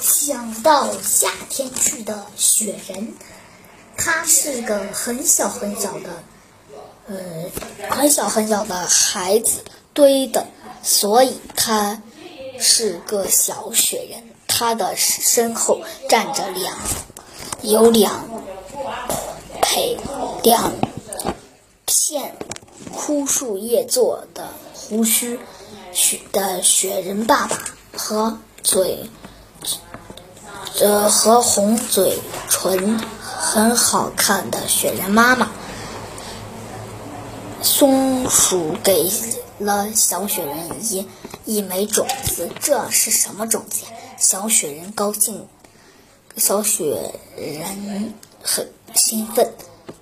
想到夏天去的雪人，他是个很小很小的，呃，很小很小的孩子堆的，所以他是个小雪人。他的身后站着两，有两配两片枯树叶做的胡须雪的雪人爸爸和嘴。呃，和红嘴唇很好看的雪人妈妈，松鼠给了小雪人一一枚种子，这是什么种子呀？小雪人高兴，小雪人很兴奋，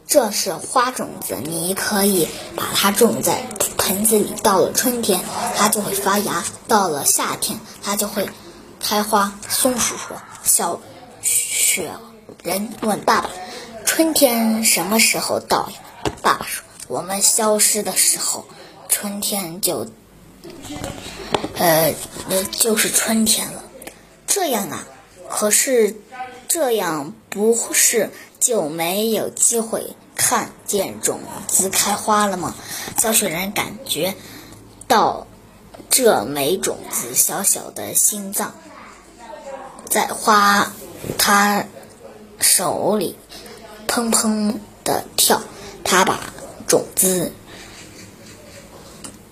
这是花种子，你可以把它种在盆子里，到了春天它就会发芽，到了夏天它就会。开花，松鼠说：“小雪人问爸爸：‘春天什么时候到呀？’爸爸说：‘我们消失的时候，春天就……呃，就是春天了。’这样啊，可是这样不是就没有机会看见种子开花了吗？小雪人感觉到这枚种子小小的心脏。”在花，他手里砰砰的跳，他把种子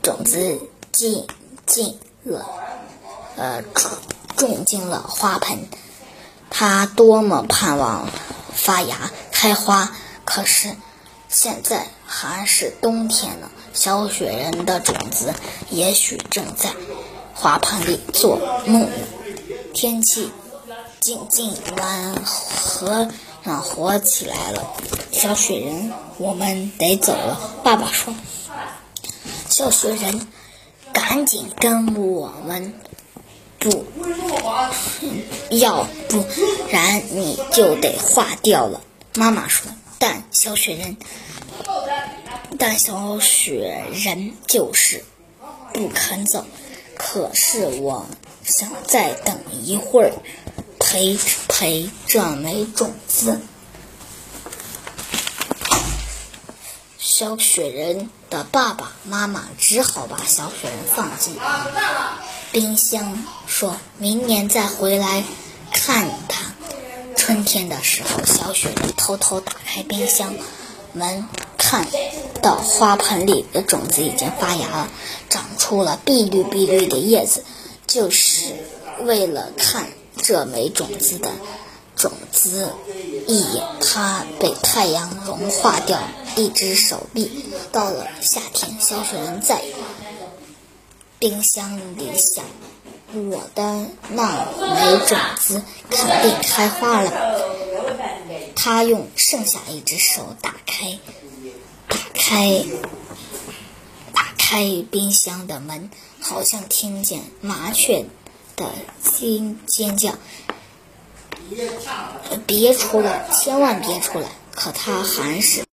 种子进进了，呃，种进了花盆。他多么盼望发芽开花，可是现在还是冬天呢。小雪人的种子也许正在花盆里做梦。天气。静静暖和暖和起来了，小雪人，我们得走了。爸爸说：“小雪人，赶紧跟我们，不要不然你就得化掉了。”妈妈说：“但小雪人，但小雪人就是不肯走。可是我想再等一会儿。”陪陪这枚种子，小雪人的爸爸妈妈只好把小雪人放进冰箱，说明年再回来看他。春天的时候，小雪人偷偷打开冰箱门，看到花盆里的种子已经发芽了，长出了碧绿碧绿的叶子，就是为了看。这枚种子的种子一，它被太阳融化掉一只手臂。到了夏天，小雪人在冰箱里想：我的那枚种子肯定开花了。他用剩下一只手打开，打开，打开冰箱的门，好像听见麻雀。的尖尖叫，别出来，千万别出来！可他还是。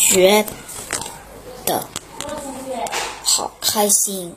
觉得好开心。